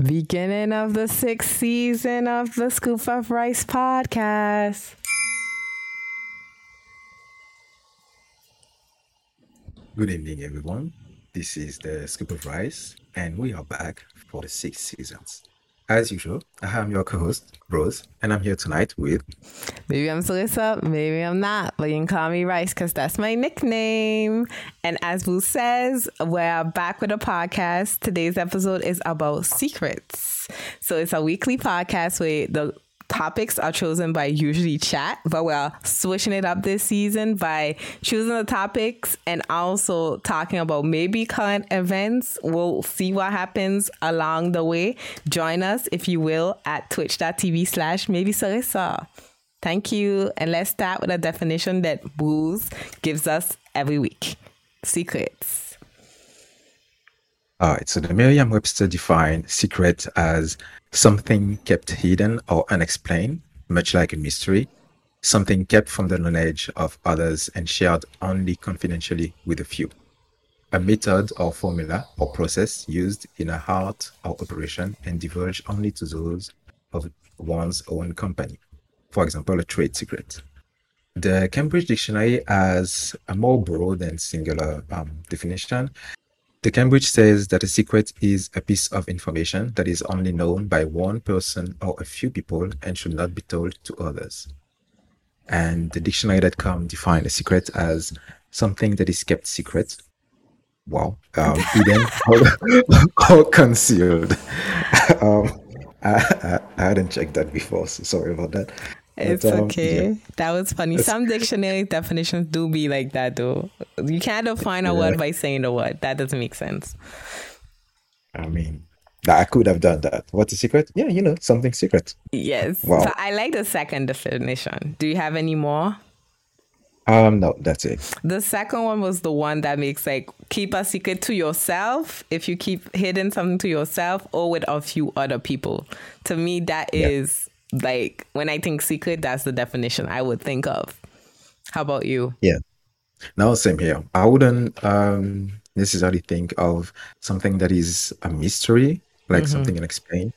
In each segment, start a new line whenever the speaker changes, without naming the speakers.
Beginning of the sixth season of the Scoop of Rice podcast.
Good evening, everyone. This is the Scoop of Rice, and we are back for the sixth seasons. As usual, I am your co-host, Rose, and I'm here tonight with.
Maybe I'm Sarissa, maybe I'm not, but you can call me Rice because that's my nickname. And as Boo says, we're back with a podcast. Today's episode is about secrets. So it's a weekly podcast where the topics are chosen by usually chat, but we're switching it up this season by choosing the topics and also talking about maybe current events. We'll see what happens along the way. Join us, if you will, at twitch.tv slash maybe Sarissa. Thank you. And let's start with a definition that Booz gives us every week secrets.
So the Merriam Webster defined secret as something kept hidden or unexplained, much like a mystery, something kept from the knowledge of others and shared only confidentially with a few. A method or formula or process used in a art or operation and divulged only to those of one's own company. For example, a trade secret. The Cambridge Dictionary has a more broad and singular um, definition the Cambridge says that a secret is a piece of information that is only known by one person or a few people and should not be told to others. And the dictionary.com defines a secret as something that is kept secret. Wow. Um, hidden or, or, concealed. um, I, I, I, hadn't checked that before, so sorry about that.
It's but, um, okay. Yeah. That was funny. It's, Some dictionary definitions do be like that, though. You can't define a yeah. word by saying the word. That doesn't make sense.
I mean, I could have done that. What's a secret? Yeah, you know, something secret.
Yes. Wow. So I like the second definition. Do you have any more?
Um, no, that's it.
The second one was the one that makes like keep a secret to yourself if you keep hidden something to yourself or with a few other people. To me, that is like when I think secret, that's the definition I would think of. How about you?
Yeah. No, same here. I wouldn't um, necessarily think of something that is a mystery, like mm-hmm. something unexplained,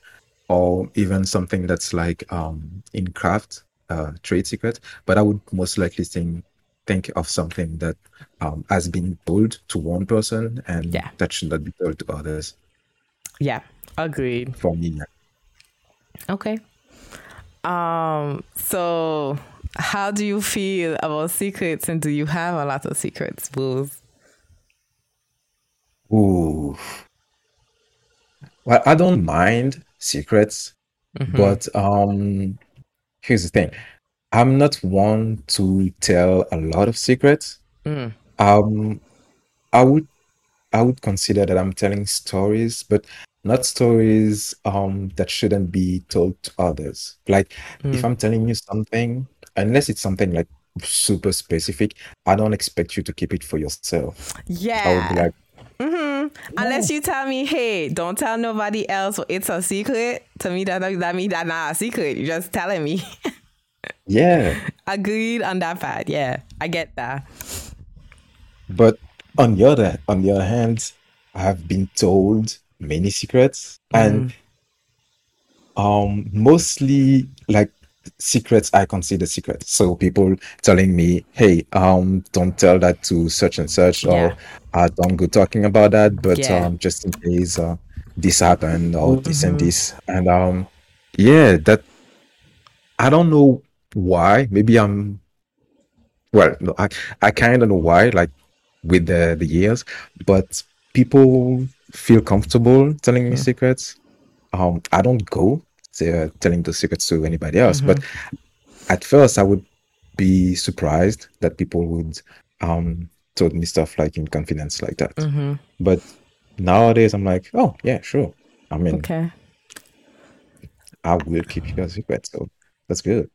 or even something that's like um, in craft, uh, trade secret. But I would most likely think think of something that um, has been told to one person and yeah. that should not be told to others.
Yeah, agreed.
For me, yeah.
Okay. Um, so how do you feel about secrets and do you have a lot of secrets, Bulls?
Ooh. Well, I don't mind secrets, mm-hmm. but um here's the thing. I'm not one to tell a lot of secrets. Mm. Um I would I would consider that I'm telling stories, but not stories um that shouldn't be told to others like mm. if i'm telling you something unless it's something like super specific i don't expect you to keep it for yourself
yeah i would be like Mm-hmm. Unless you tell me, hey, don't tell nobody else, it's a secret. To me, that that means that's not a secret. You're just telling me.
yeah.
Agreed on that part. Yeah, I get that.
But on the other on the other hand, I have been told many secrets and mm. um mostly like secrets I consider secrets. So people telling me, "Hey, um, don't tell that to such and such," yeah. or uh, "Don't go talking about that," but yeah. um, just in case uh, this happened or mm-hmm. this and mm-hmm. this, and um, yeah, that I don't know why. Maybe I'm well, no, I I kind of know why, like with the the years, but people feel comfortable telling me secrets. Um, I don't go uh, telling the secrets to anybody else, mm-hmm. but at first I would be surprised that people would um told me stuff like in confidence like that. Mm-hmm. But nowadays I'm like, oh yeah, sure. I mean, okay. I will keep your secret, so that's good.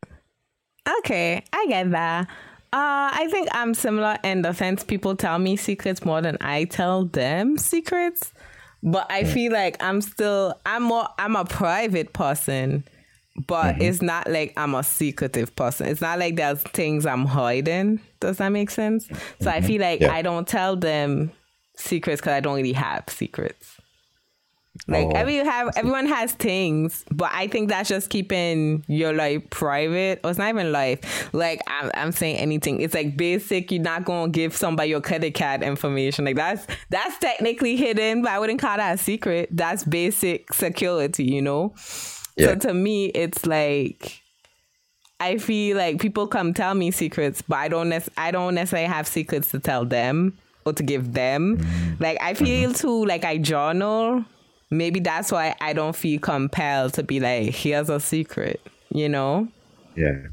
Okay, I get that. Uh, I think I'm similar in the sense people tell me secrets more than I tell them secrets. But I feel like I'm still I'm more I'm a private person, but mm-hmm. it's not like I'm a secretive person. It's not like there's things I'm hiding. Does that make sense? So mm-hmm. I feel like yeah. I don't tell them secrets because I don't really have secrets. Like
Oh,
every have everyone has things, but I think that's just keeping your life private. Or it's not even life. Like I'm, I'm saying anything. It's like basic. You're not gonna give somebody your credit card information. Like that's that's technically hidden, but I wouldn't call that a secret. That's basic security, you know.
Yeah.
So to me, it's like I feel like people come tell me secrets, but I don't nec- I don't necessarily have secrets to tell them or to give them. Mm-hmm. Like I feel mm-hmm. too like I journal. Maybe that's why I don't feel compelled to be like, here's a secret, you know?
Yeah.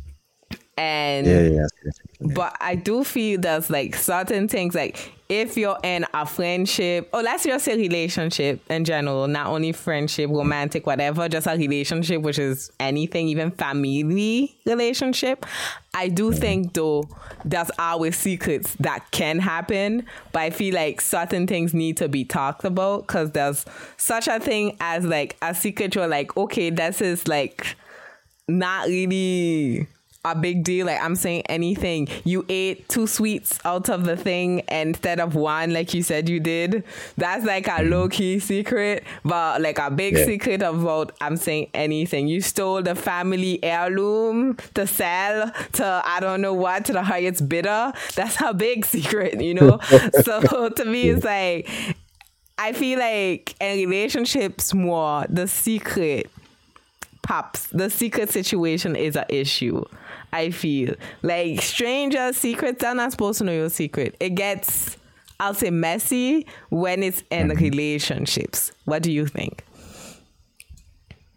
And
Yeah, yeah. yes,
but I do feel there's like certain things like if you're in a friendship or let's just say relationship in general, not only friendship, romantic, whatever, just a relationship, which is anything, even family relationship. I do mm-hmm. think though there's always secrets that can happen, but I feel like certain things need to be talked about because there's such a thing as like a secret you're like, okay, this is like not really a big deal. Like I'm saying anything. You ate two sweets out of the thing instead of one, like you said you did. That's like a low key secret, but like a big
Yeah.
secret about I'm saying anything. You stole the family heirloom to sell to I don't know what to the highest bidder. That's a big secret, you know. so to me, it's like I feel like in relationships more the secret pops the secret situation is an issue i feel. Like stranger secrets are not supposed to know your secret. It gets i'll say messy when it's in relationships. What do you think?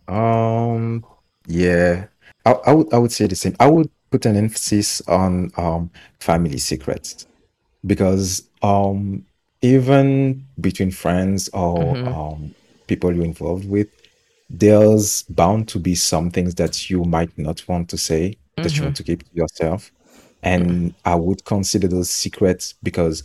Um, yeah, I, I would I would say the same. I would put an emphasis on um family secrets because um even between friends or um people you're involved with, there's bound to be some things that you might not want to say that you want to keep to yourself. And I would consider those secrets because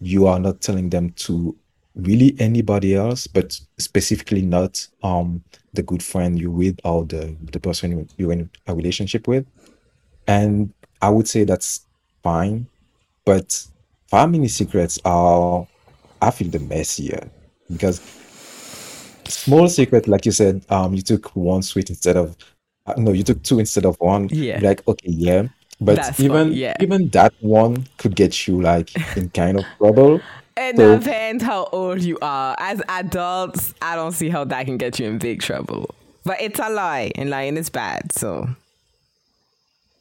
you are not telling them to really anybody else, but specifically not um the good friend you're with or the the person you- you're in a relationship with. And I would say that's fine, but family secrets are, I feel, the messier because small secret, like you said, um, you took one sweet instead of, no, you took two instead of one.
Yeah.
Like, okay, yeah, but
That's
even
yeah.
even that one could get you like in kind of trouble.
it
So-
depends how old you are as adults i don't see how that can get you in big trouble but it's a lie and lying is bad so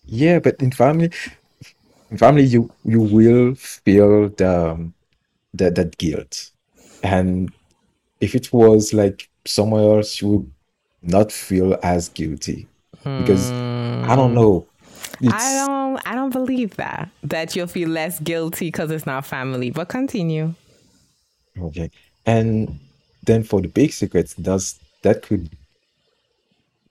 Yeah, but in family, in family, you you will feel the um, the that guilt, and if it was like somewhere else, you would not feel as guilty because I don't know.
Hmm.
I
don't I don't believe that. That you'll feel less guilty because it's not family. But continue.
okay. And then for the big secrets, does that could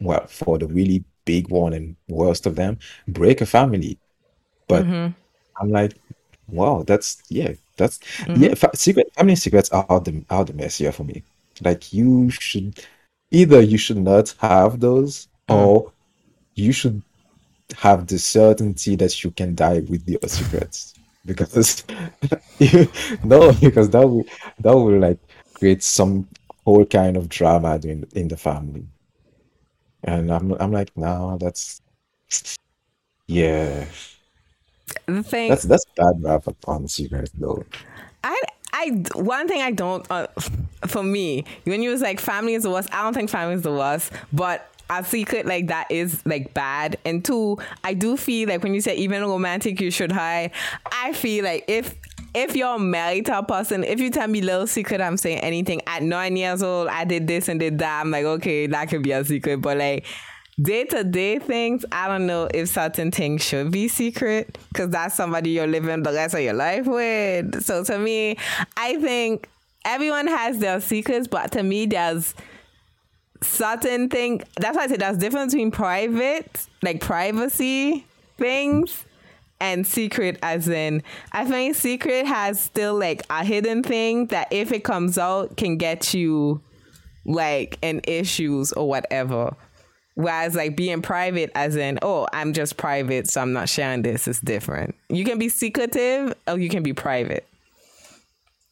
well for the really big one and worst of them, break a family. But mm-hmm. I'm like, wow, that's yeah, that's mm-hmm. yeah. Fa- secret family secrets are the are the messier for me. Like you should either you should not have those, mm. or you should have the certainty that you can die with your secrets. Because you, no, because that will that will like create some whole kind of drama in in the family. And I'm I'm like, no, that's yeah.
The thing
That's that's bad rap on secrets though.
I I one thing I don't uh, for me when you was like family is the worst. I don't think family is the worst, but a secret like that is like bad. And two, I do feel like when you say even romantic, you should hide. I feel like if if you're married to a person, if you tell me little secret, I'm saying anything. At nine years old, I did this and did that. I'm like, okay, that could be a secret, but like day to day things, I don't know if certain things should be secret because that's somebody you're living the rest of your life with. So to me, I think everyone has their secrets, but to me, there's certain thing. That's why I say there's difference between private, like privacy things, and secret. As in, I think secret has still like a hidden thing that if it comes out can get you like in issues or whatever. Whereas like being private, as in, oh, I'm just private, so I'm not sharing this, is different. You can be secretive or you can be private.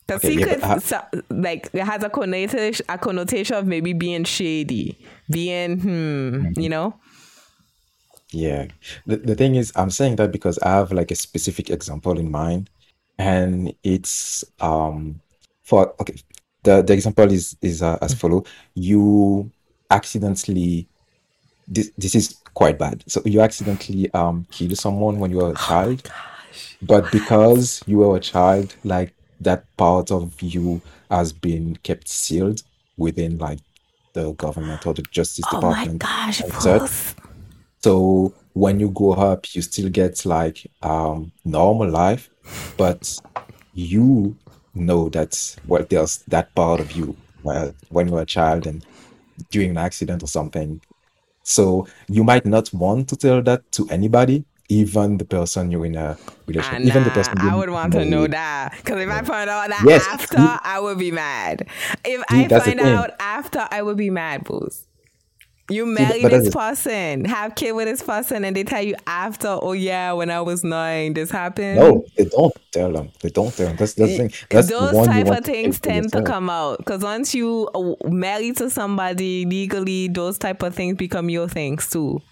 The
Okay,
secret, so, like, it has a connotation, a connotation of maybe being shady, being, hmm, you know?
Yeah. The, the thing is, I'm saying that because I have like a specific example in mind, and it's um for okay, the the example is is uh, as follow. You accidentally this this is quite bad. So you accidentally um kill someone when you were a child, but because you were a child, like that part of you has been kept sealed within like the government or the justice
Oh my
department
gosh,
and such.
Bruce.
So when you grow up, you still get like um normal life, but you know that well, there's that part of you uh, when you're a child and during an accident or something. So you might not want to tell that to anybody, even the person you're in a
Ah,
relationship, even the person
I would want to know
married.
that. Because if I find out that
Yes,
after,
see,
I would be mad. If
see,
I find out after, I would be mad, Booz. You
See,
marry
that's
this
the
person, have kid with this person, and they tell you after, oh yeah, when I was nine, this happened.
no, they don't tell them. They don't tell them. That's that's the thing. That's the
Those
one
type of things
to
tend to come out because once you uh, marry to somebody legally, those type of things become your things too.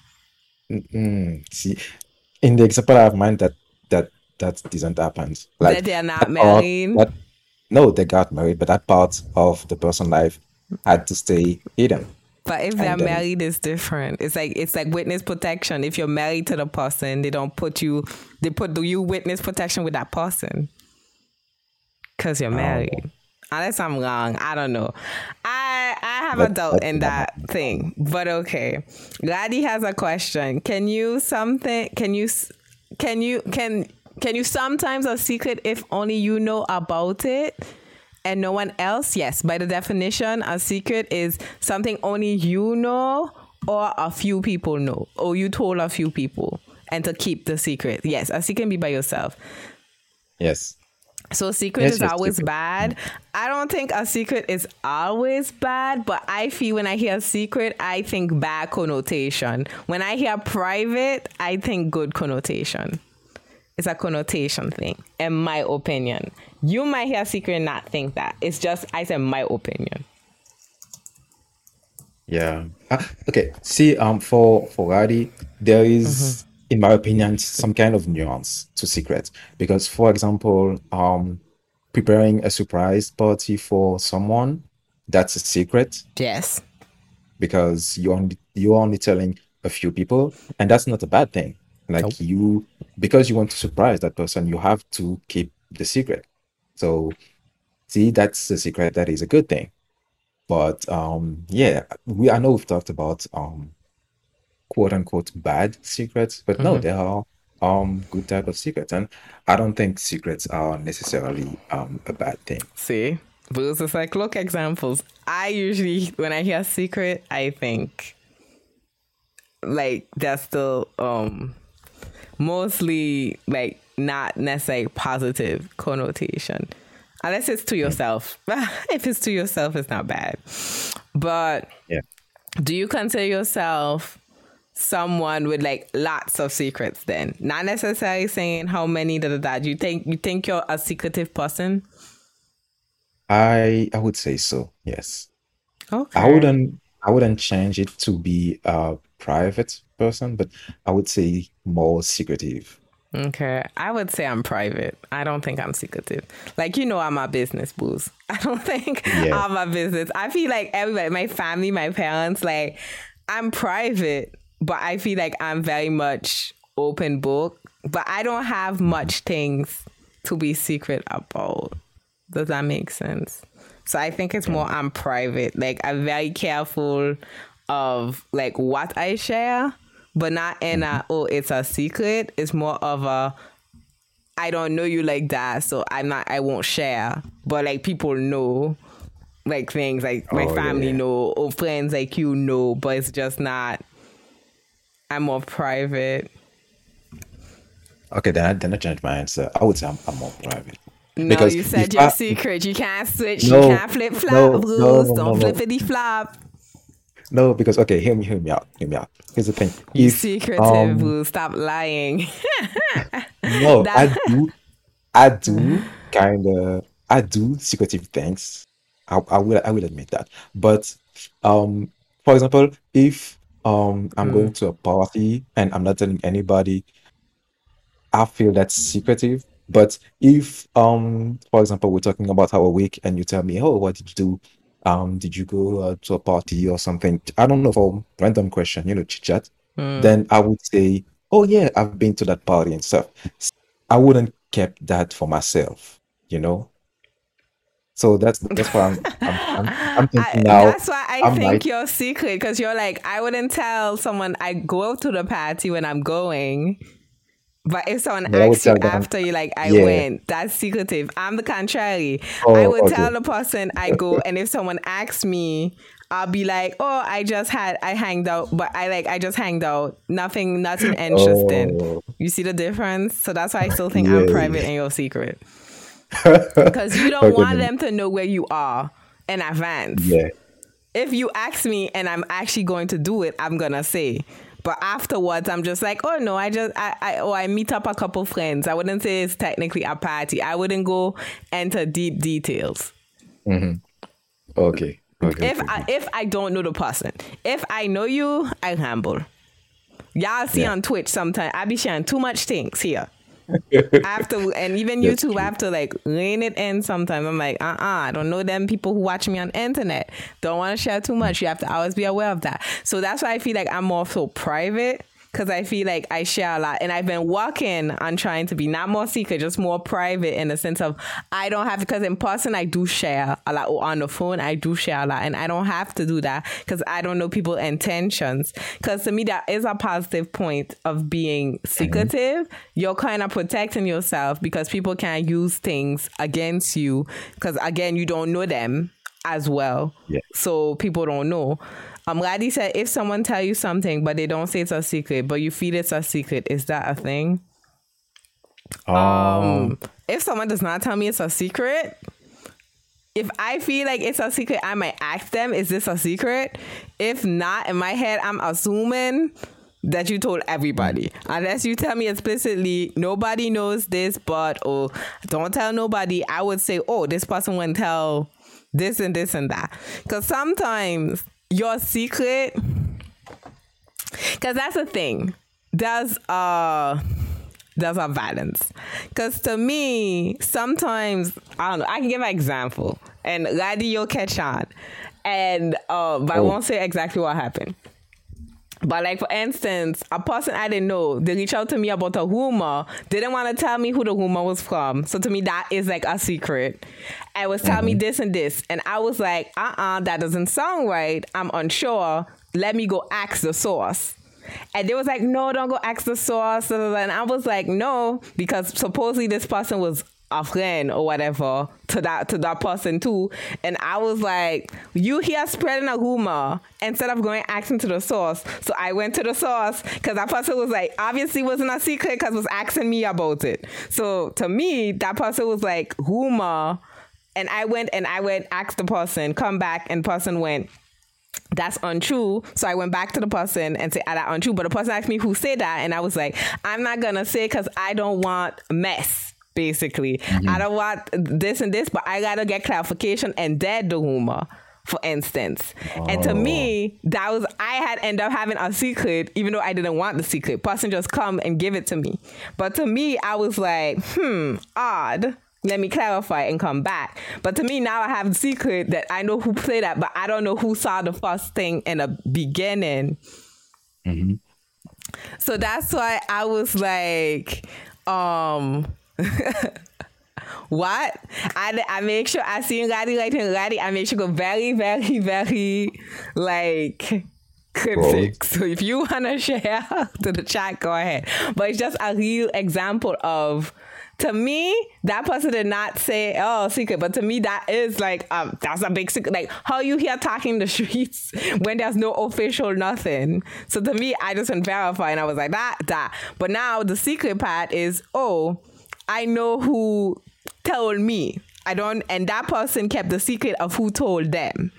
Mm, see, in the example I have mind, that that that doesn't happen. Like
That they are not married.
that no, they got married, but that part of the person life had to stay hidden.
But if they're married, it's different. It's like it's like witness protection. If you're married to the person, they don't put you. They put do you witness protection with that person because you're
oh,
married. Unless I'm wrong, I don't know. I have a
that
doubt
that
in that thing, but okay. Ladi has a question. Can you something? Can you can you can can you sometimes a secret if only you know about it? and no one else? Yes, by the definition, a secret is something only you know or a few people know, or you told a few people, and to keep the secret. Yes, a secret can be by yourself.
Yes,
So secret
yes,
is
yes,
always
secret.
bad. I don't think a secret is always bad, but I feel when I hear secret, I think bad connotation. When I hear private, I think good connotation. It's a connotation thing, in my opinion. You might hear secret and not think that. It's just I said my opinion.
Yeah. Ah, okay. See, um, for for Radi, there is, in my opinion, some kind of nuance to secret because, for example, um, preparing a surprise party for someone, that's a secret
Yes.
because you only you're only telling a few people, and that's not a bad thing.
Nope.
Like you, because you want to surprise that person, you have to keep the secret. So, see, that's a secret that is a good thing. But um, yeah, we I know we've talked about um quote unquote bad secrets, but no, there are um good type of secrets, and I don't think secrets are necessarily um a bad thing.
See? But it's like, look, examples. I usually, when I hear secret, I think like that's still um mostly like not necessarily positive connotation. Unless it's to yourself. if it's to yourself, it's not bad. But
Yeah.
do you consider yourself someone with like lots of secrets then? Not necessarily saying how many da da da. Do you think you think you're a secretive person?
I I would say so, yes.
Okay.
I wouldn't I wouldn't change it to be a private person, but I would say more secretive.
Okay. I would say I'm private. I don't think I'm secretive. Like, you know, I'm a business boost. I don't think
Yeah.
I'm a business. I feel like everybody, my family, my parents, like, I'm private, but I feel like I'm very much open book. But I don't have much things to be secret about. Does that make sense? So I think it's more I'm private. Like I'm very careful of like what I share, but not in a mm-hmm. oh it's a secret. It's more of a I don't know you like that, so I'm not I won't share. But like people know like things like my
Oh,
family
yeah.
know or friends like you know, but it's just not I'm more private.
Okay, then I then I change my answer. I would say I'm, I'm more private.
No,
Because
you said your
I-
secret. You can't switch.
No,
you can't flip flop
no,
rules.
no, no,
Don't flippity flop.
No, because okay, hear me, hear me out, hear me out. Here's the thing.
You secretive,
um.
Stop lying.
no,
That-
I do, I do kind of I do secretive things. I, I will I will admit that. But um, for example, if um I'm going
Mm.
to a party and I'm not telling anybody, I feel that's secretive. But if um, for example, we're talking about our week and you tell me, oh, what did you do? Um, did you go uh, to a party or something? I don't know for random question, you know, chit chat.
Mm.
Then I would say, oh yeah, I've been to that party and stuff. I wouldn't kept that for myself, you know. So that's that's what I'm I'm I'm, I'm thinking
I,
now.
that's why I
I
think
might,
you're secret because you're like, I wouldn't tell someone I go to the party when I'm going. But if someone
but
asks you after you like I
yeah.
went, that's secretive. I'm the contrary. I
Oh,
would
okay.
tell the person I go, and if someone asks me, I'll be like, "Oh, I just had I hanged out, but I like I just hanged out. Nothing, nothing interesting."
Oh,
You see the difference? So that's why I still think I'm private and you're secret because you don't want them to know where you are in advance
Yeah.
if you ask me and I'm actually going to do it, I'm gonna say. But afterwards, I'm just like, oh no, I just, I, I, oh, I meet up a couple friends. I wouldn't say it's technically a party. I wouldn't go into deep details.
hmm Okay. Okay.
If
Okay.
I, if I don't know the person, if I know you, I humble. Y'all see
Yeah.
on Twitch sometimes I be sharing too much things here. I have to, and even
That's
YouTube, I
true.
have to like rein it in sometimes. I'm like, uh uh I don't know them people who watch me on internet. Don't want to share too much. You have to always be aware of that. So that's why I feel like I'm more so private because I feel like I share a lot. And I've been working on trying to be not more secret, just more private in the sense of I don't have, because in person, I do share a lot. Or on the phone, I do share a lot. And I don't have to do that because I don't know people's intentions. Because to me, that is a positive point of being secretive. Mm-hmm. You're kind of protecting yourself because people can't use things against you because, again, you don't know them as well.
Yeah.
So people don't know. Um, Ladi said, if someone tell you something, but they don't say it's a secret, but you feel it's a secret, is that a thing?
Um,
If someone does not tell me it's a secret, if I feel like it's a secret, I might ask them, is this a secret? If not, in my head, I'm assuming that you told everybody. Unless you tell me explicitly, nobody knows this, but or don't tell nobody, I would say, oh, this person wouldn't tell this and this and that. Because sometimes your secret, because that's the thing. There's uh there's a balance. Because to me, sometimes I don't know. I can give an example, and you'll catch on, and uh, but I
Oh.
won't say exactly what happened. But like for instance, a person I didn't know, they reached out to me about a rumor, didn't want to tell me who the rumor was from. So to me, that is like a secret. I was telling me mm-hmm. this and this. And I was like, uh-uh, that doesn't sound right. I'm unsure. Let me go ask the source. And they was like, no, don't go ask the source. And I was like, no, because supposedly this person was a friend or whatever to that to that person too. And I was like, you here spreading a rumor instead of going asking to the source. So I went to the source because that person was like, obviously wasn't a secret because was asking me about it. So to me, that person was like rumor. And I went and I went asked the person, come back, and person went, that's untrue. So I went back to the person and said, ah, that untrue. But the person asked me who said that. And I was like, I'm not going to say because I don't want mess, basically. I don't want this and this, but I got to get clarification and dead the rumor. For instance, and to me, that was I had end up having a secret, even though I didn't want the secret. Person just come and give it to me, but to me, I was like, hmm, odd let me clarify and come back. But to me, now I have the secret that I know who played that, but I don't know who saw the first thing in the beginning.
mhm.
So that's why I was like, um, what? I, I make sure I see Ladi like Ladi, I make sure go very, very, very like cryptic. So if you wanna share to the chat, go ahead. But it's just a real example of to me, that person did not say, "Oh, secret," but to me, that is like, um, that's a big secret. Like how you here talking the streets when there's no official nothing. So to me, I just went verify, and I was like, that, that. But now the secret part is, oh, I know who told me. I don't, and that person kept the secret of who told them.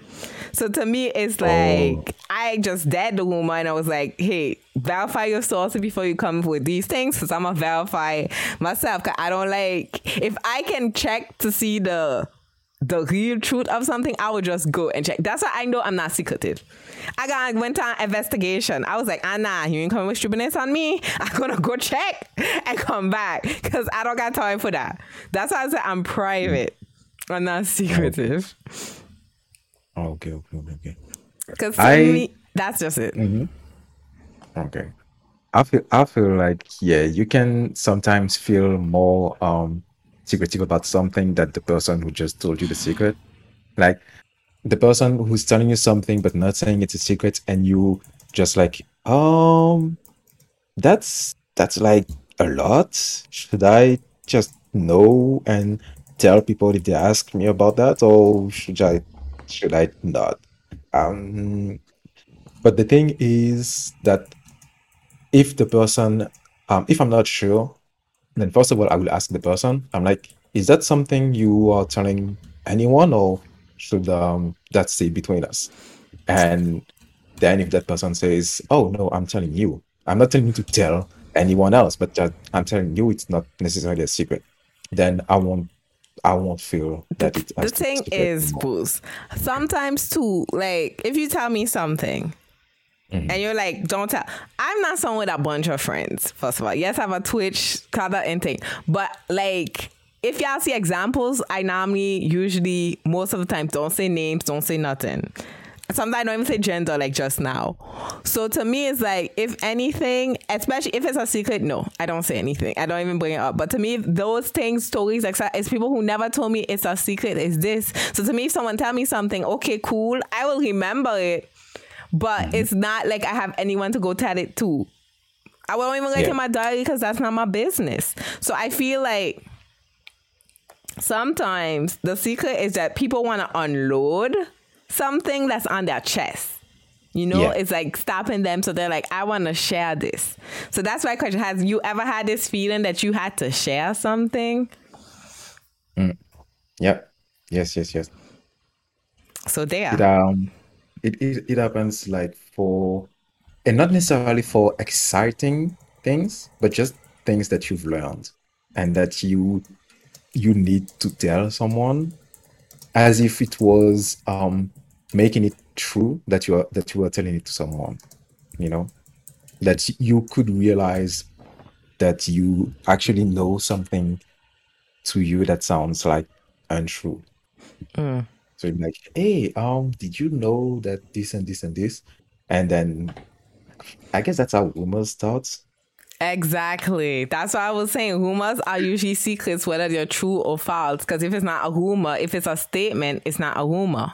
So to me, it's oh. like oh. I just dead the woman. and I was like, hey, verify your sources before you come with these things, because I'm gonna verify myself. Cause I don't like if I can check to see the the real truth of something, I would just go and check. That's why I know I'm not secretive. I got went on investigation. I was like, ah nah, you ain't coming with stupidness on me. I'm gonna go check and come back because I don't got time for that. That's why I said I'm private. I'm not secretive.
Okay, okay, okay, okay.
Because I, me, that's just it.
Mm-hmm. Okay. I feel I feel like yeah, you can sometimes feel more um secretive about something that the person who just told you the secret. Like the person who's telling you something but not saying it's a secret and you just like, um that's that's like a lot. Should I just know and tell people if they ask me about that or should I should I not? Um but the thing is that if the person um if I'm not sure then first of all, I will ask the person. I'm like, is that something you are telling anyone, or should um, that stay between us? And then if that person says, "Oh no, I'm telling you," I'm not telling you to tell anyone else, but just, I'm telling you it's not necessarily a secret. Then I won't I won't feel that
it. The thing is, Boost. Sometimes too, like if you tell me something Mm-hmm. And you're like, don't tell. I'm not someone with a bunch of friends, first of all. Yes, I have a Twitch, kind of thing. But like, if y'all see examples, I normally, usually, most of the time, don't say names, don't say nothing. Sometimes I don't even say gender, like just now. So to me, it's like, if anything, especially if it's a secret, no, I don't say anything. I don't even bring it up. But to me, those things, stories, like, it's people who never told me it's a secret, is this. So to me, if someone tell me something, okay, cool, I will remember it but mm-hmm. it's not like I have anyone to go tell it to. I won't even let yeah. my diary because that's not my business. So I feel like sometimes the secret is that people want to unload something that's on their chest. You know, yeah. it's like stopping them. So they're like, I want to share this. So that's why question has you ever had this feeling that you had to share something?
Mm. Yep. Yes, yes, yes.
So there.
It, um, it, it, it happens like for and not necessarily for exciting things but just things that you've learned and that you you need to tell someone as if it was um making it true that you are that you are telling it to someone you know that you could realize that you actually know something to you that sounds like untrue mm. So you're like, hey, um, did you know that this and this and this? And then I guess that's how rumors starts.
Exactly. That's what I was saying. Rumors are usually secrets, whether they're true or false. Because if it's not a rumor, if it's a statement, it's not a rumor.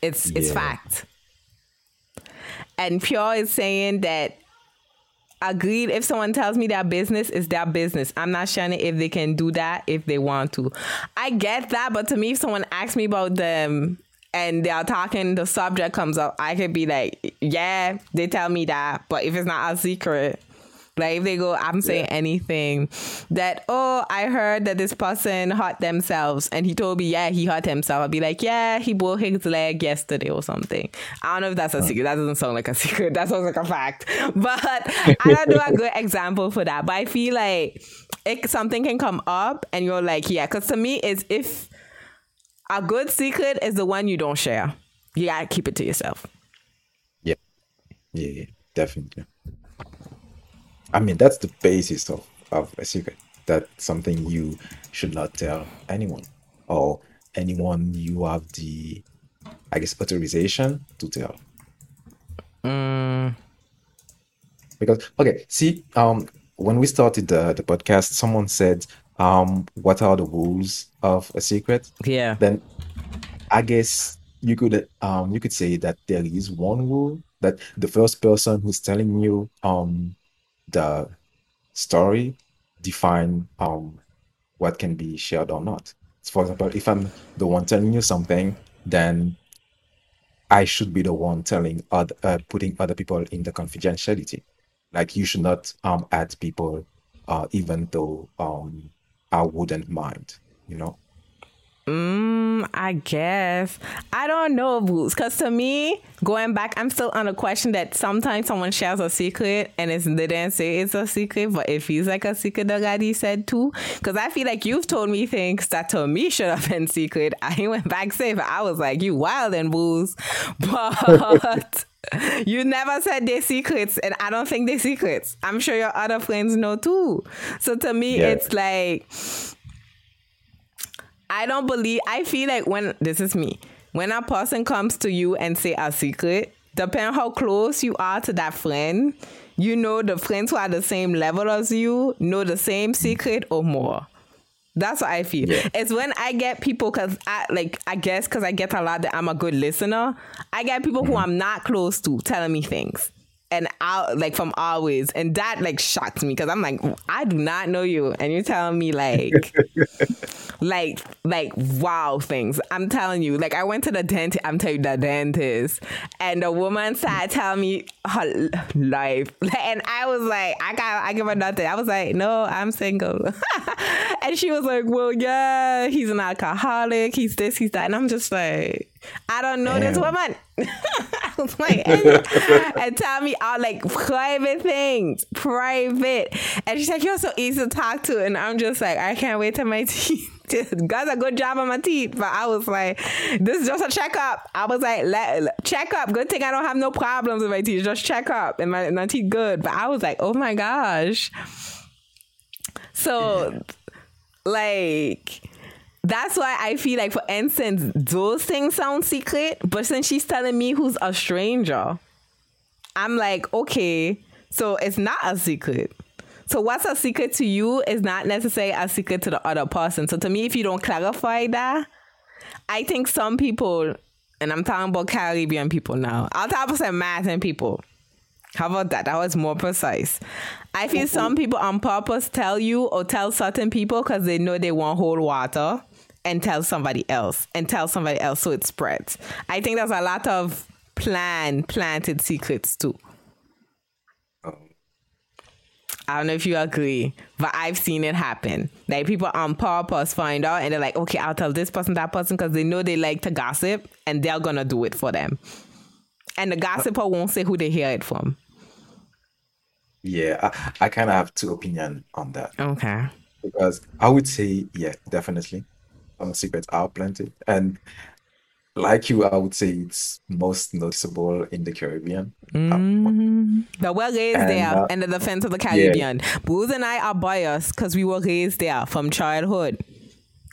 It's it's fact. And Pure is saying that agreed if someone tells me their business is their business i'm not sharing if they can do that if they want to. I get that but to me if someone asks me about them and they are talking the subject comes up i could be like yeah they tell me that but if it's not a secret like if they go, I'm saying yeah. anything that, oh, I heard that this person hurt themselves and he told me, yeah, he hurt himself. I'd be like, yeah, he broke his leg yesterday or something. I don't know if that's a secret. That doesn't sound like a secret. That sounds like a fact. But I don't know a good example for that. But I feel like it, something can come up and you're like, yeah, because to me, it's if a good secret is the one you don't share. You gotta keep it to yourself.
Yeah. Yeah, yeah definitely. I mean, that's the basis of, of a secret. That's something you should not tell anyone or anyone you have the, I guess, authorization to tell.
Mm.
Because okay, see, um, when we started the the podcast, someone said, um, what are the rules of a secret?
Yeah.
Then, I guess you could um you could say that there is one rule that the first person who's telling you um the story define um, what can be shared or not. For example, if I'm the one telling you something, then I should be the one telling other, uh, putting other people in the confidentiality. Like you should not um, add people, uh, even though um, I wouldn't mind. You know.
Mm, I guess. I don't know, Boots. Because to me, going back, I'm still on a question that sometimes someone shares a secret and it's, they didn't say it's a secret, but it feels like a secret that Gaddy said too. Because I feel like you've told me things that to me should have been secret. I went back safe. I was like, you wild and Boots. But. you never said their secrets, and I don't think they're secrets. I'm sure your other friends know too. So to me, yeah. it's like I don't believe. I feel like when this is me, when a person comes to you and say a secret, depending how close you are to that friend, you know the friends who are the same level as you know the same secret or more. That's what I feel. Yeah. It's when I get people because I like I guess because I get a lot that I'm a good listener. I get people mm-hmm. who I'm not close to telling me things and out like from always. And that like shocked me because i'm like i do not know you. And you're telling me like like like wow things. I'm telling you like i went to the dentist i'm telling you the dentist. And the woman started telling me her life. And i was like i got i give her nothing. I was like no i'm single. And she was like well yeah he's an alcoholic. He's this he's that. And i'm just like I don't know Damn. this woman. I was like, and, and, tell me all like private things, private. And she's like, you're so easy to talk to. And I'm just like, I can't wait till my teeth. Got a good job on my teeth. But I was like, this is just a checkup. I was like, let, check up. Good thing I don't have no problems with my teeth. Just check up. And my, my teeth good. But I was like, oh my gosh. So, like, that's why I feel like, for instance, those things sound secret, but since she's telling me who's a stranger, I'm like, okay, so it's not a secret. So what's a secret to you is not necessarily a secret to the other person. So to me, if you don't clarify that, I think some people, and I'm talking about Caribbean people now, I'll talk about some people. How about that? That was more precise. I feel some people on purpose tell you or tell certain people because they know they want hold water and tell somebody else and tell somebody else so it spreads. I think there's a lot of plan planted secrets too. I don't know if you agree, but I've seen it happen. Like people on purpose find out and they're like, okay, I'll tell this person, that person, because they know they like to gossip and they're gonna do it for them. And the gossiper uh, won't say who they hear it from.
Yeah, I, I kind of have two opinion on that.
Okay.
Because I would say, yeah, definitely some secrets are planted. And like you, I would say it's most noticeable in the Caribbean.
Mm-hmm. But we're raised and, there uh, in the defense of the Caribbean. Yeah. Booz and I are biased because we were raised there from childhood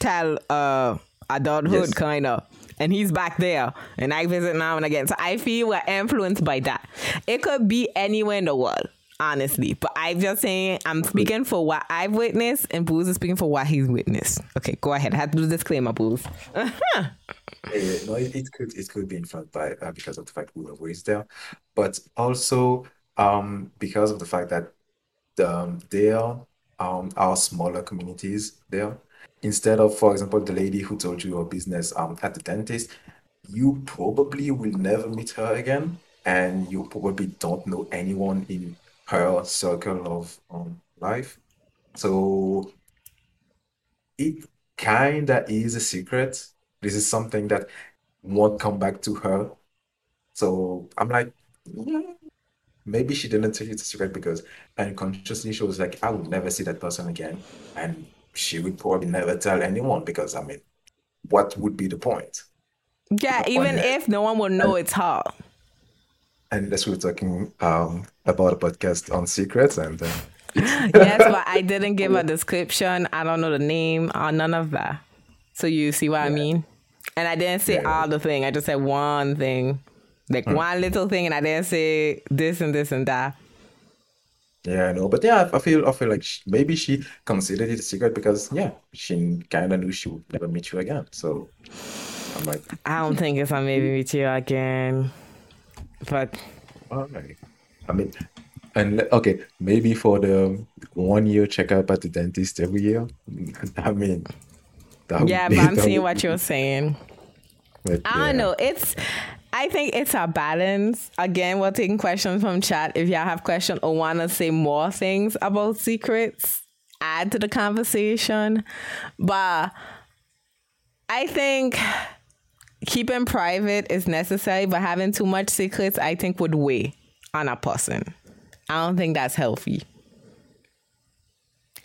till uh, adulthood, yes. kind of. And he's back there, and I visit now and again. So I feel we're influenced by that. It could be anywhere in the world honestly. But I'm just saying, I'm speaking for what I've witnessed, and Booz is speaking for what he's witnessed. Okay, go ahead. I have to do disclaimer, Booz.
yeah, no, it, it, could it could be influenced by uh, because of the fact we were raised there, but also um because of the fact that um, there um are smaller communities there. Instead of, for example, the lady who told you your business um at the dentist, you probably will never meet her again and you probably don't know anyone in her circle of um, life. So it kind of is a secret. This is something that won't come back to her. So I'm like, maybe she didn't tell you it's a secret because unconsciously she was like, I will never see that person again. And she would probably never tell anyone because, I mean, what would be the point?
Yeah, the even point if no one will know and, it's her.
And as we were talking um, about a podcast on secrets and uh,
yes but i didn't give a description i don't know the name or none of that so you see what yeah. i mean and i didn't say yeah. all the thing i just said one thing like hmm. one little thing and i didn't say this and this and that
yeah, I know, but yeah, I feel I feel like she, maybe she considered it a secret because yeah, she kind of knew she would never meet you again. So I'm like,
I don't think it's on maybe meet you again, but.
Okay. I mean, and okay, maybe for the one year checkup at the dentist every year. I mean,
yeah, but I'm seeing what you're saying. But, I don't know. It's I think it's a balance. Again, we're taking questions from chat. If y'all have questions or want to say more things about secrets, add to the conversation. But I think keeping private is necessary, but having too much secrets, I think, would weigh on a person. I don't think that's healthy.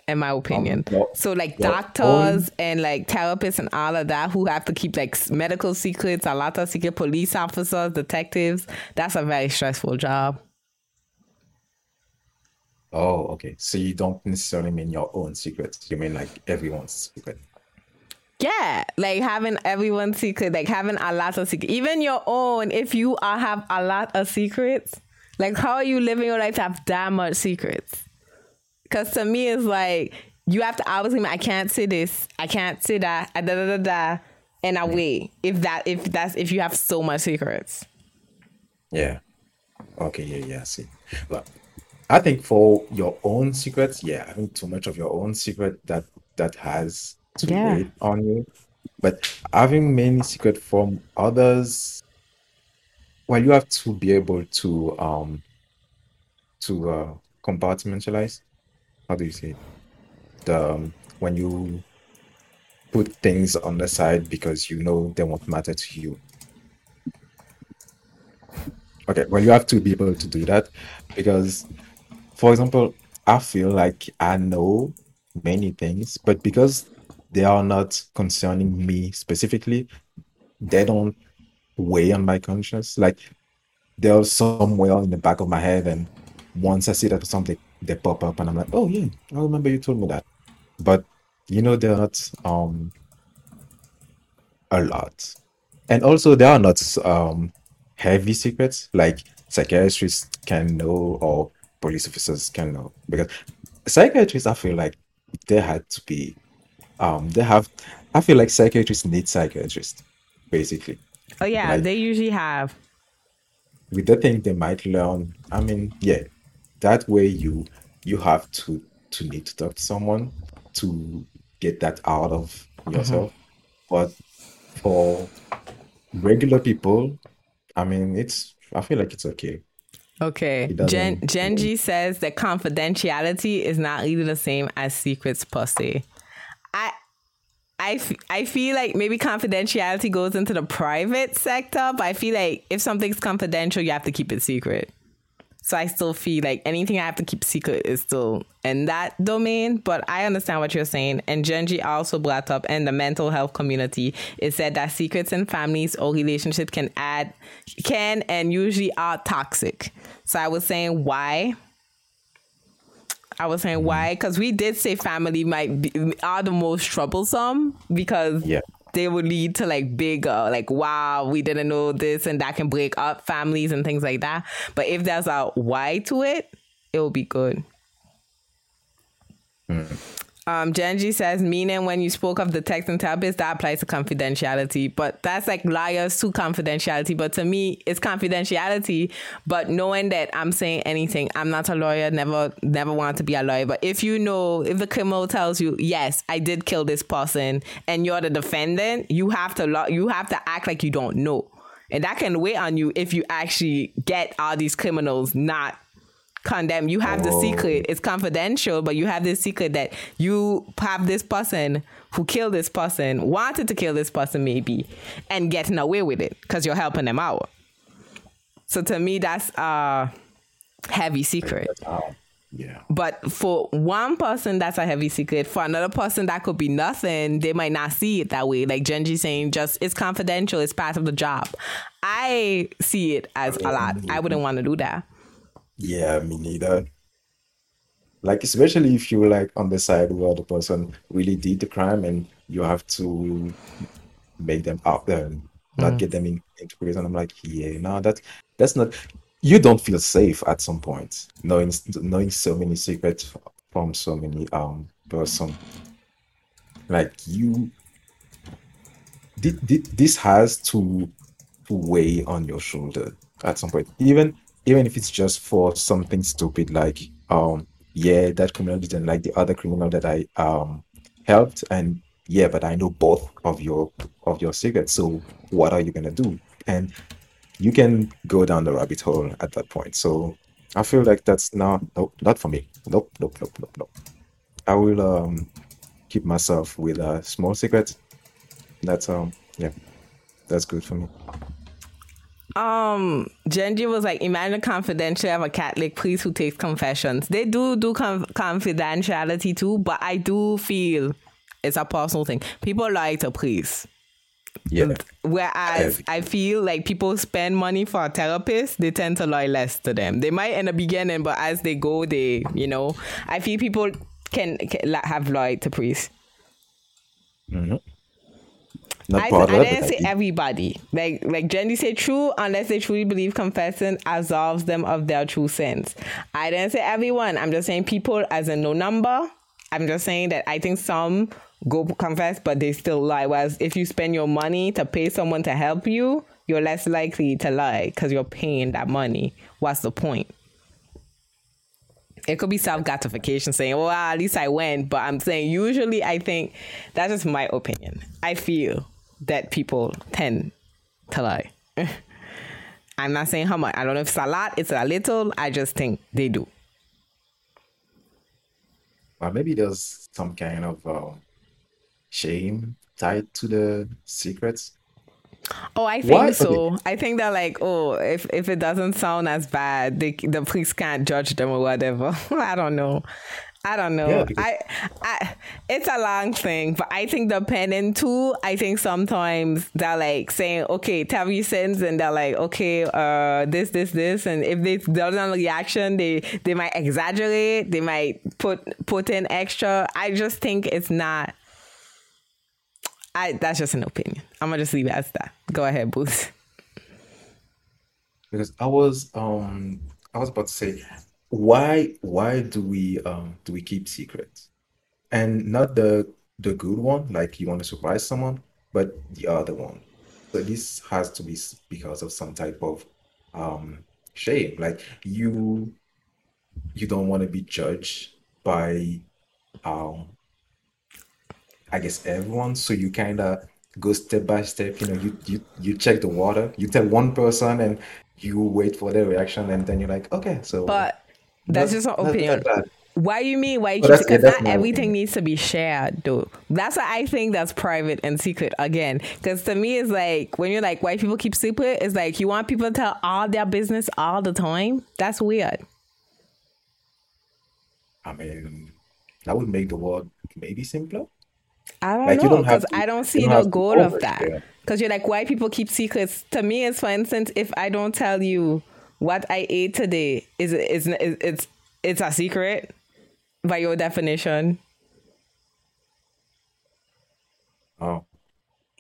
In my opinion.
Um,
so like doctors
own-
and like therapists and all of that who have to keep like medical secrets, a lot of secret police officers, detectives, that's a very stressful job.
Oh, okay. So you don't necessarily mean your own secrets. You mean like everyone's secret.
Yeah, like having everyone's secret, like having a lot of secrets, even your own. If you are, have a lot of secrets, like how are you living your life to have that much secrets? Because to me, it's like you have to obviously. I can't say this. I can't say that. Da da da da. And I wait. If that, if that's, if you have so much secrets.
Yeah. Okay, yeah, yeah, I see. But I think for your own secrets, yeah, having too much of your own secret that that has to
Yeah.
weigh on you. But having many secret from others, well, you have to be able to um to uh compartmentalize. How do you say it? The um, when you put things on the side because you know they won't matter to you. Okay, well, you have to be able to do that because, for example, I feel like I know many things, but because they are not concerning me specifically, they don't weigh on my conscience. Like they're somewhere in the back of my head, and once I see that something, they pop up, and I'm like, oh yeah, I remember you told me that. But you know, they're not um a lot. And also, there are not um, heavy secrets like psychiatrists can know or police officers can know. Because psychiatrists, I feel like they had to be, um, they have, I feel like psychiatrists need psychiatrists, basically.
Oh yeah,
Like-
they usually have.
With the thing they might learn, I mean, yeah, that way you you have to to need to talk to someone to get that out of yourself. But for regular people, I mean, it's I feel like it's okay.
Okay. Gen Genji says that confidentiality is not really the same as secrets per se. I f- I feel like maybe confidentiality goes into the private sector, but I feel like if something's confidential, you have to keep it secret. So I still feel like anything I have to keep secret is still in that domain. But I understand what you're saying. And Genji also brought up in the mental health community, it said that secrets in families or relationships can add, can and usually are toxic. So I was saying why. I was saying why mm-hmm. because we did say family might be are the most troublesome because
Yeah.
they would lead to like bigger like wow we didn't know this and that can break up families and things like that. But if there's a why to it, it will be good. Mm. Um, Genji says, meaning when you spoke of the text and therapist, that applies to confidentiality. But that's like liars to confidentiality. But to me, it's confidentiality. But knowing that I'm saying anything, I'm not a lawyer, never, never want to be a lawyer. But if you know, if the criminal tells you, yes, I did kill this person, and you're the defendant, you have to, lo- you have to act like you don't know. And that can weigh on you if you actually get all these criminals not condemn. You have the secret. It's confidential, but you have this secret that you have this person who killed this person, wanted to kill this person maybe, and getting away with it because you're helping them out. So to me, that's a heavy secret.
Yeah.
But for one person, that's a heavy secret. For another person, that could be nothing. They might not see it that way. Like Genji saying, just it's confidential. It's part of the job. I see it as a lot. I wouldn't want to do that.
Yeah, me neither. Like, especially if you're like on the side where the person really did the crime and you have to make them out there and not get them in, into prison. I'm like, yeah, no, that's that's not. You don't feel safe at some point knowing knowing so many secrets from so many um person. Like you, thi- thi- this has to to weigh on your shoulder at some point. Even even if it's just for something stupid like um yeah that criminal didn't like the other criminal that I um helped and yeah but I know both of your of your secrets so what are you gonna do? And you can go down the rabbit hole at that point. So I feel like that's not nope, not for me. Nope nope nope nope nope. I will um keep myself with a small secret. That's um yeah, that's good for me.
Um, Genji was like, imagine confidential of a Catholic priest who takes confessions. They do do com- confidentiality too, but I do feel it's a personal thing. People lie to priests.
Yeah.
Whereas I feel like people spend money for a therapist, they tend to lie less to them. They might in the beginning, but as they go, they, you know, I feel people can, can have lied to priests.
Mm-hmm.
I, I didn't say everybody. Like like Genji said, true unless they truly believe confessing absolves them of their true sins. I didn't say everyone. I'm just saying people as a no number. I'm just saying that I think some go confess, but they still lie. Whereas if you spend your money to pay someone to help you, you're less likely to lie because you're paying that money. What's the point? It could be self gratification saying, well, at least I went. But I'm saying, usually, I think that's just my opinion. I feel that people tend to lie. I'm not saying how much. I don't know if it's a lot, it's a little. I just think they do.
Well, maybe there's some kind of uh, shame tied to the secrets.
Oh, I think what? so. I think that like, oh, if if it doesn't sound as bad, they, the police can't judge them or whatever. I don't know. I don't know. Yeah, I, I, it's a long thing, but I think depending too. I think sometimes they're like saying, "Okay, tell me sins," and they're like, "Okay, uh, this, this, this," and if they don't have reaction, they they might exaggerate. They might put put in extra. I just think it's not. I that's just an opinion. I'm gonna just leave it as that. Go ahead, Booz.
Because I was um I was about to say why why do we um do we keep secrets? And not the the good one like you want to surprise someone but the other one. So this has to be because of some type of um shame. Like you you don't want to be judged by um i guess everyone so you kind of go step by step you know you you you check the water you tell one person and you wait for their reaction and then you're like okay so
but that's just an opinion. Why you mean why? Because yeah, not everything opinion. needs to be shared, though. That's why I think that's private and secret again. Because to me, it's like when you're like, why people keep secret? It's like you want people to tell all their business all the time. That's weird.
I mean, that would make the world maybe simpler.
I don't like, know because I don't see don't the goal of that. Because you're like, why people keep secrets? To me, it's for instance, if I don't tell you what I ate today is is it's it's a secret by your definition.
Oh.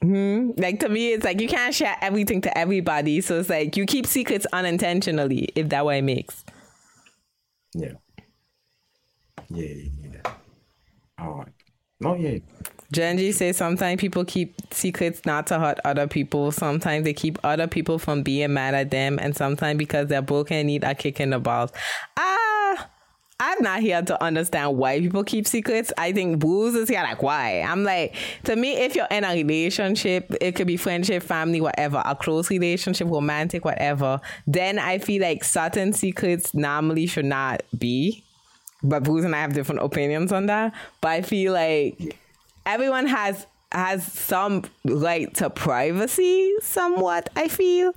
Hmm. Like to me, it's like you can't share everything to everybody. So it's like you keep secrets unintentionally, if that way makes.
Yeah. Yeah. Yeah. All right. No. Yeah.
Genji says sometimes people keep secrets not to hurt other people. Sometimes they keep other people from being mad at them, and sometimes because they're broken need a kick in the balls. Ah, I'm not here to understand why people keep secrets. I think Booz is here like why. I'm like, to me, if you're in a relationship, it could be friendship, family, whatever, a close relationship, romantic, whatever, then I feel like certain secrets normally should not be. But Booz and I have different opinions on that. But I feel like everyone has has some right to privacy somewhat i feel.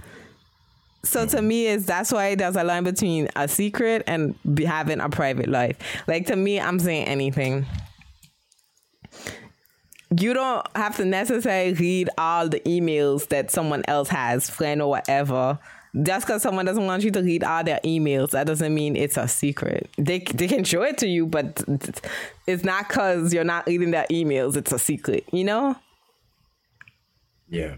So to me is that's why there's a line between a secret and having a private life. Like to me i'm saying anything. You don't have to necessarily read all the emails that someone else has friend or whatever just because someone doesn't want you to read all their emails, that doesn't mean it's a secret. They they can show it to you, but it's not because you're not reading their emails. It's a secret, you know.
Yeah.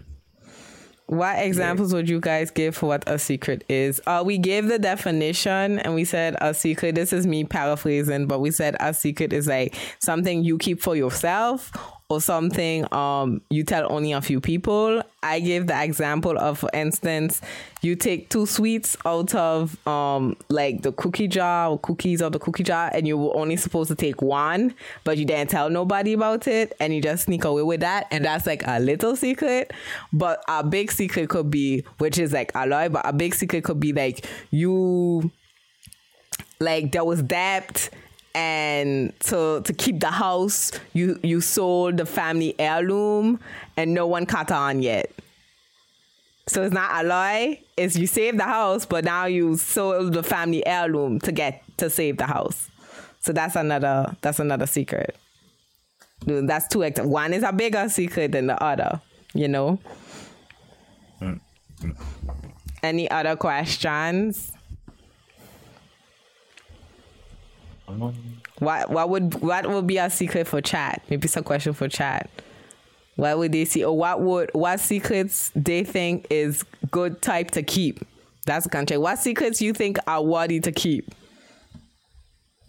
What examples yeah. would you guys give for what a secret is? Uh, we gave the definition and we said a secret. This is me paraphrasing, but we said a secret is like something you keep for yourself or something um you tell only a few people. I gave the example of for instance, you take two sweets out of um like the cookie jar or cookies of the cookie jar and you were only supposed to take one, but you didn't tell nobody about it and you just sneak away with that and that's like a little secret. But a big secret could be which is like a lie, but a big secret could be like you like there was debt and to to keep the house, you you sold the family heirloom, and no one caught on yet. So it's not a lie. It's you saved the house, but now you sold the family heirloom to get to save the house. So that's another that's another secret. That's two. One is a bigger secret than the other. You know. Mm-hmm. Any other questions? Um, what what would what would be a secret for chat? Maybe it's a question for chat. What would they see, or what would what secrets they think is good type to keep? That's a country. What secrets you think are worthy to keep?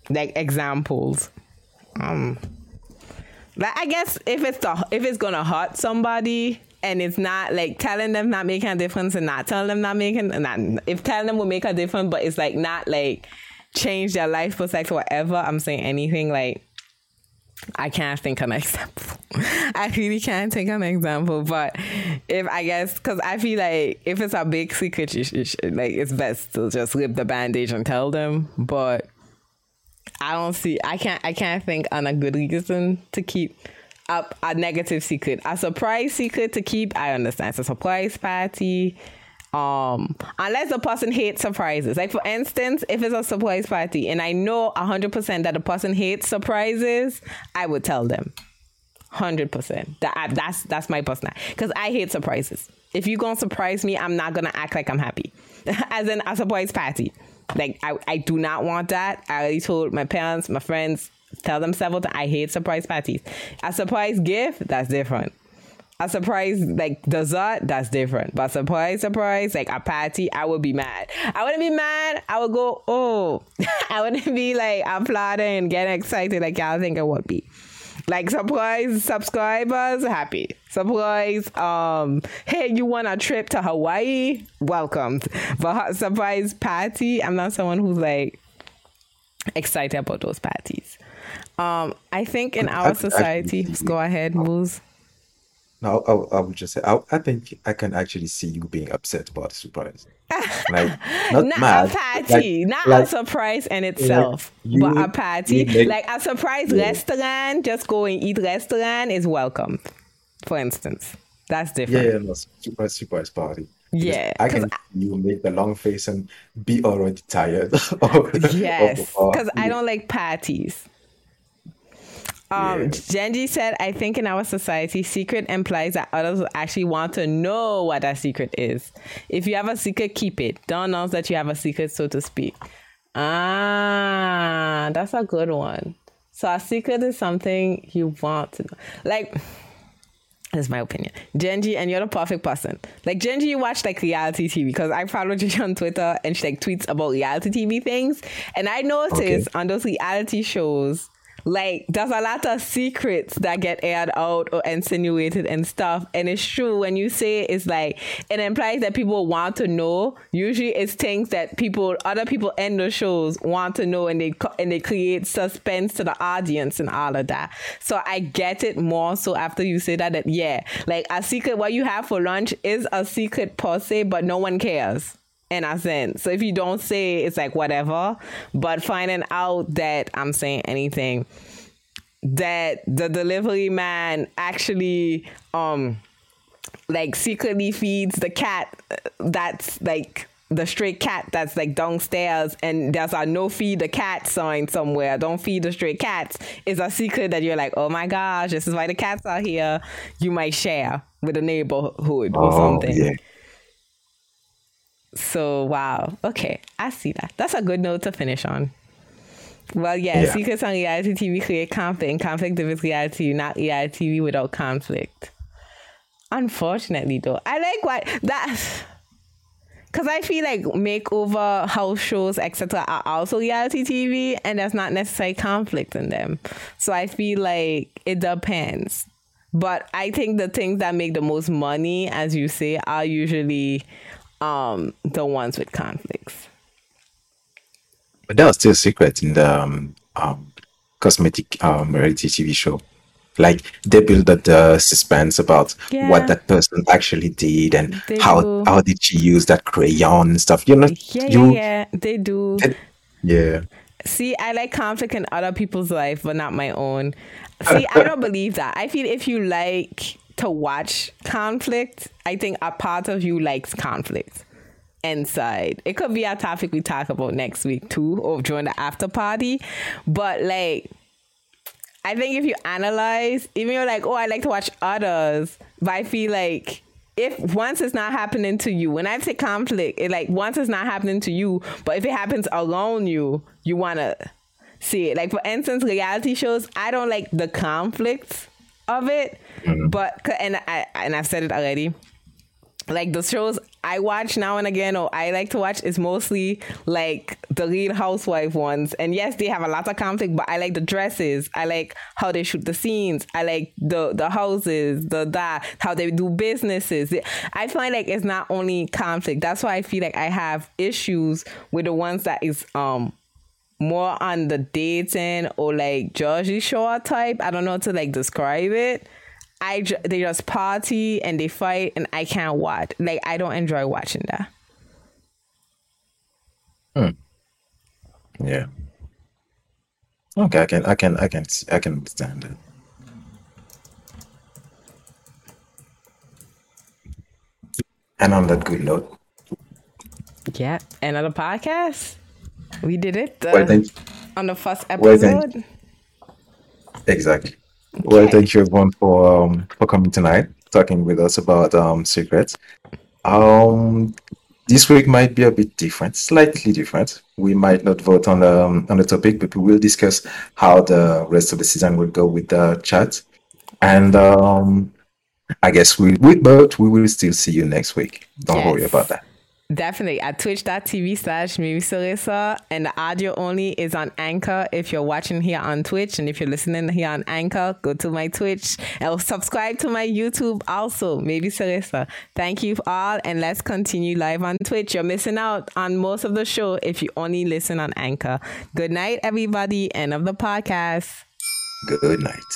Like examples. Um, like I guess if it's the if it's gonna hurt somebody and it's not like telling them not making a difference and not telling them not making not if telling them will make a difference, but it's like not like change their life perspective, whatever. I'm saying anything like I can't think of an example. I really can't think of an example, but if I guess because I feel like if it's a big secret, you should, you should, like it's best to just rip the bandage and tell them. But I don't see. I can't. I can't think on a good reason to keep up a negative secret. A surprise secret to keep. I understand. It's a surprise party um unless the person hates surprises. Like for instance if it's a surprise party and i know 100% that the person hates surprises i would tell them. 100% that I, that's that's my personal because i hate surprises. If you're gonna surprise me i'm not gonna act like i'm happy. As in a surprise party. Like I, I do not want that. I already told my parents my friends tell them several times i hate surprise parties. A surprise gift that's different a surprise like dessert, that's different. But surprise, surprise, like a party, I would be mad. I wouldn't be mad. I would go, oh, I wouldn't be like applauding and getting excited like y'all think I would be. Like surprise subscribers, happy. Surprise, um, hey, you want a trip to Hawaii? Welcomed. But surprise party, I'm not someone who's like excited about those parties. Um, I think in our society, go ahead, Moose.
No, I, I would just say I, I think I can actually see you being upset about the surprise.
Like not, not mad, a party, like, not like, a surprise in itself, you, but a party, make, like a surprise yeah. restaurant. Just go and eat restaurant is welcome. For instance, that's different.
Yeah, yeah no, surprise, surprise party.
Yeah,
I can I, you make the long face and be already tired.
yes, because I don't like parties. Um, yeah. Genji said, I think in our society, secret implies that others actually want to know what that secret is. If you have a secret, keep it. Don't announce that you have a secret, so to speak. Ah, that's a good one. So a secret is something you want to know. Like, that's my opinion. Genji, and you're the perfect person. Like Genji, you watch like reality TV because I follow Genji on Twitter and she like tweets about reality TV things. And I noticed okay. on those reality shows, like there's a lot of secrets that get aired out or insinuated and stuff. And it's true when you say it's like it implies that people want to know. Usually it's things that people other people in the shows want to know and they and they create suspense to the audience and all of that. So i get it more so after you say that that yeah like a secret what you have for lunch is a secret per se but no one cares in a sense. So if you don't say it's like whatever, but finding out that I'm saying anything that the delivery man actually um like secretly feeds the cat that's like the stray cat that's like downstairs and there's a no feed the cat sign somewhere. Don't feed the stray cats. Is a secret that you're like oh my gosh this is why the cats are here. You might share with the neighborhood or oh, something. yeah. So wow. Okay, I see that. That's a good note to finish on. Well, yeah, yeah. secrets on reality TV create conflict, and conflict with reality, not reality TV without conflict. Unfortunately, though, I like what that. Cause I feel like makeover house shows, etc., are also reality TV, and there's not necessarily conflict in them. So I feel like it depends. But I think the things that make the most money, as you say, are usually um, the ones with conflicts.
But that was still a secret in the um, um, cosmetic um, reality TV show. Like they build up the suspense about yeah. what that person actually did and they how do. how did she use that crayon and stuff. You know,
yeah, you, yeah, yeah, they do.
They, yeah.
See, I like conflict in other people's life, but not my own. See, I don't believe that. I feel if you like to watch conflict, I think a part of you likes conflict inside. It could be a topic we talk about next week too, or during the after party. But like, I think if you analyze, even you're like, oh, I like to watch others, but I feel like if once it's not happening to you, when I say conflict, it like once it's not happening to you, but if it happens around you, you wanna see it. Like for instance, reality shows, I don't like the conflicts of it, mm-hmm. but and I and I've said it already like the shows I watch now and again or I like to watch is mostly like the real housewife ones. And yes, they have a lot of conflict, but I like the dresses. I like how they shoot the scenes. I like the the houses, the that how they do businesses. I find like it's not only conflict. That's why I feel like I have issues with the ones that is um more on the dating or like Jersey Shore type. I don't know how to like describe it I they just party and they fight and I can't watch. Like I don't enjoy watching that.
Hmm. Yeah. Okay, I can I can I can I can understand it. And on that good note.
Yeah, another podcast. We did it uh, on the first episode.
exactly. Well, thank you everyone for um, for coming tonight, talking with us about um, secrets. Um, this week might be a bit different, slightly different. We might not vote on the um, on the topic, but we will discuss how the rest of the season will go with the chat. And um, I guess we, we but we will still see you next week. Don't yes. worry about that.
Definitely at twitch.tv slash Mimi Sarissa. And the audio only is on Anchor if you're watching here on Twitch. And if you're listening here on Anchor, go to my Twitch and subscribe to my YouTube also, Maybe. Thank you all. And let's continue live on Twitch. You're missing out on most of the show if you only listen on Anchor. Good night, everybody. End of the podcast.
Good night.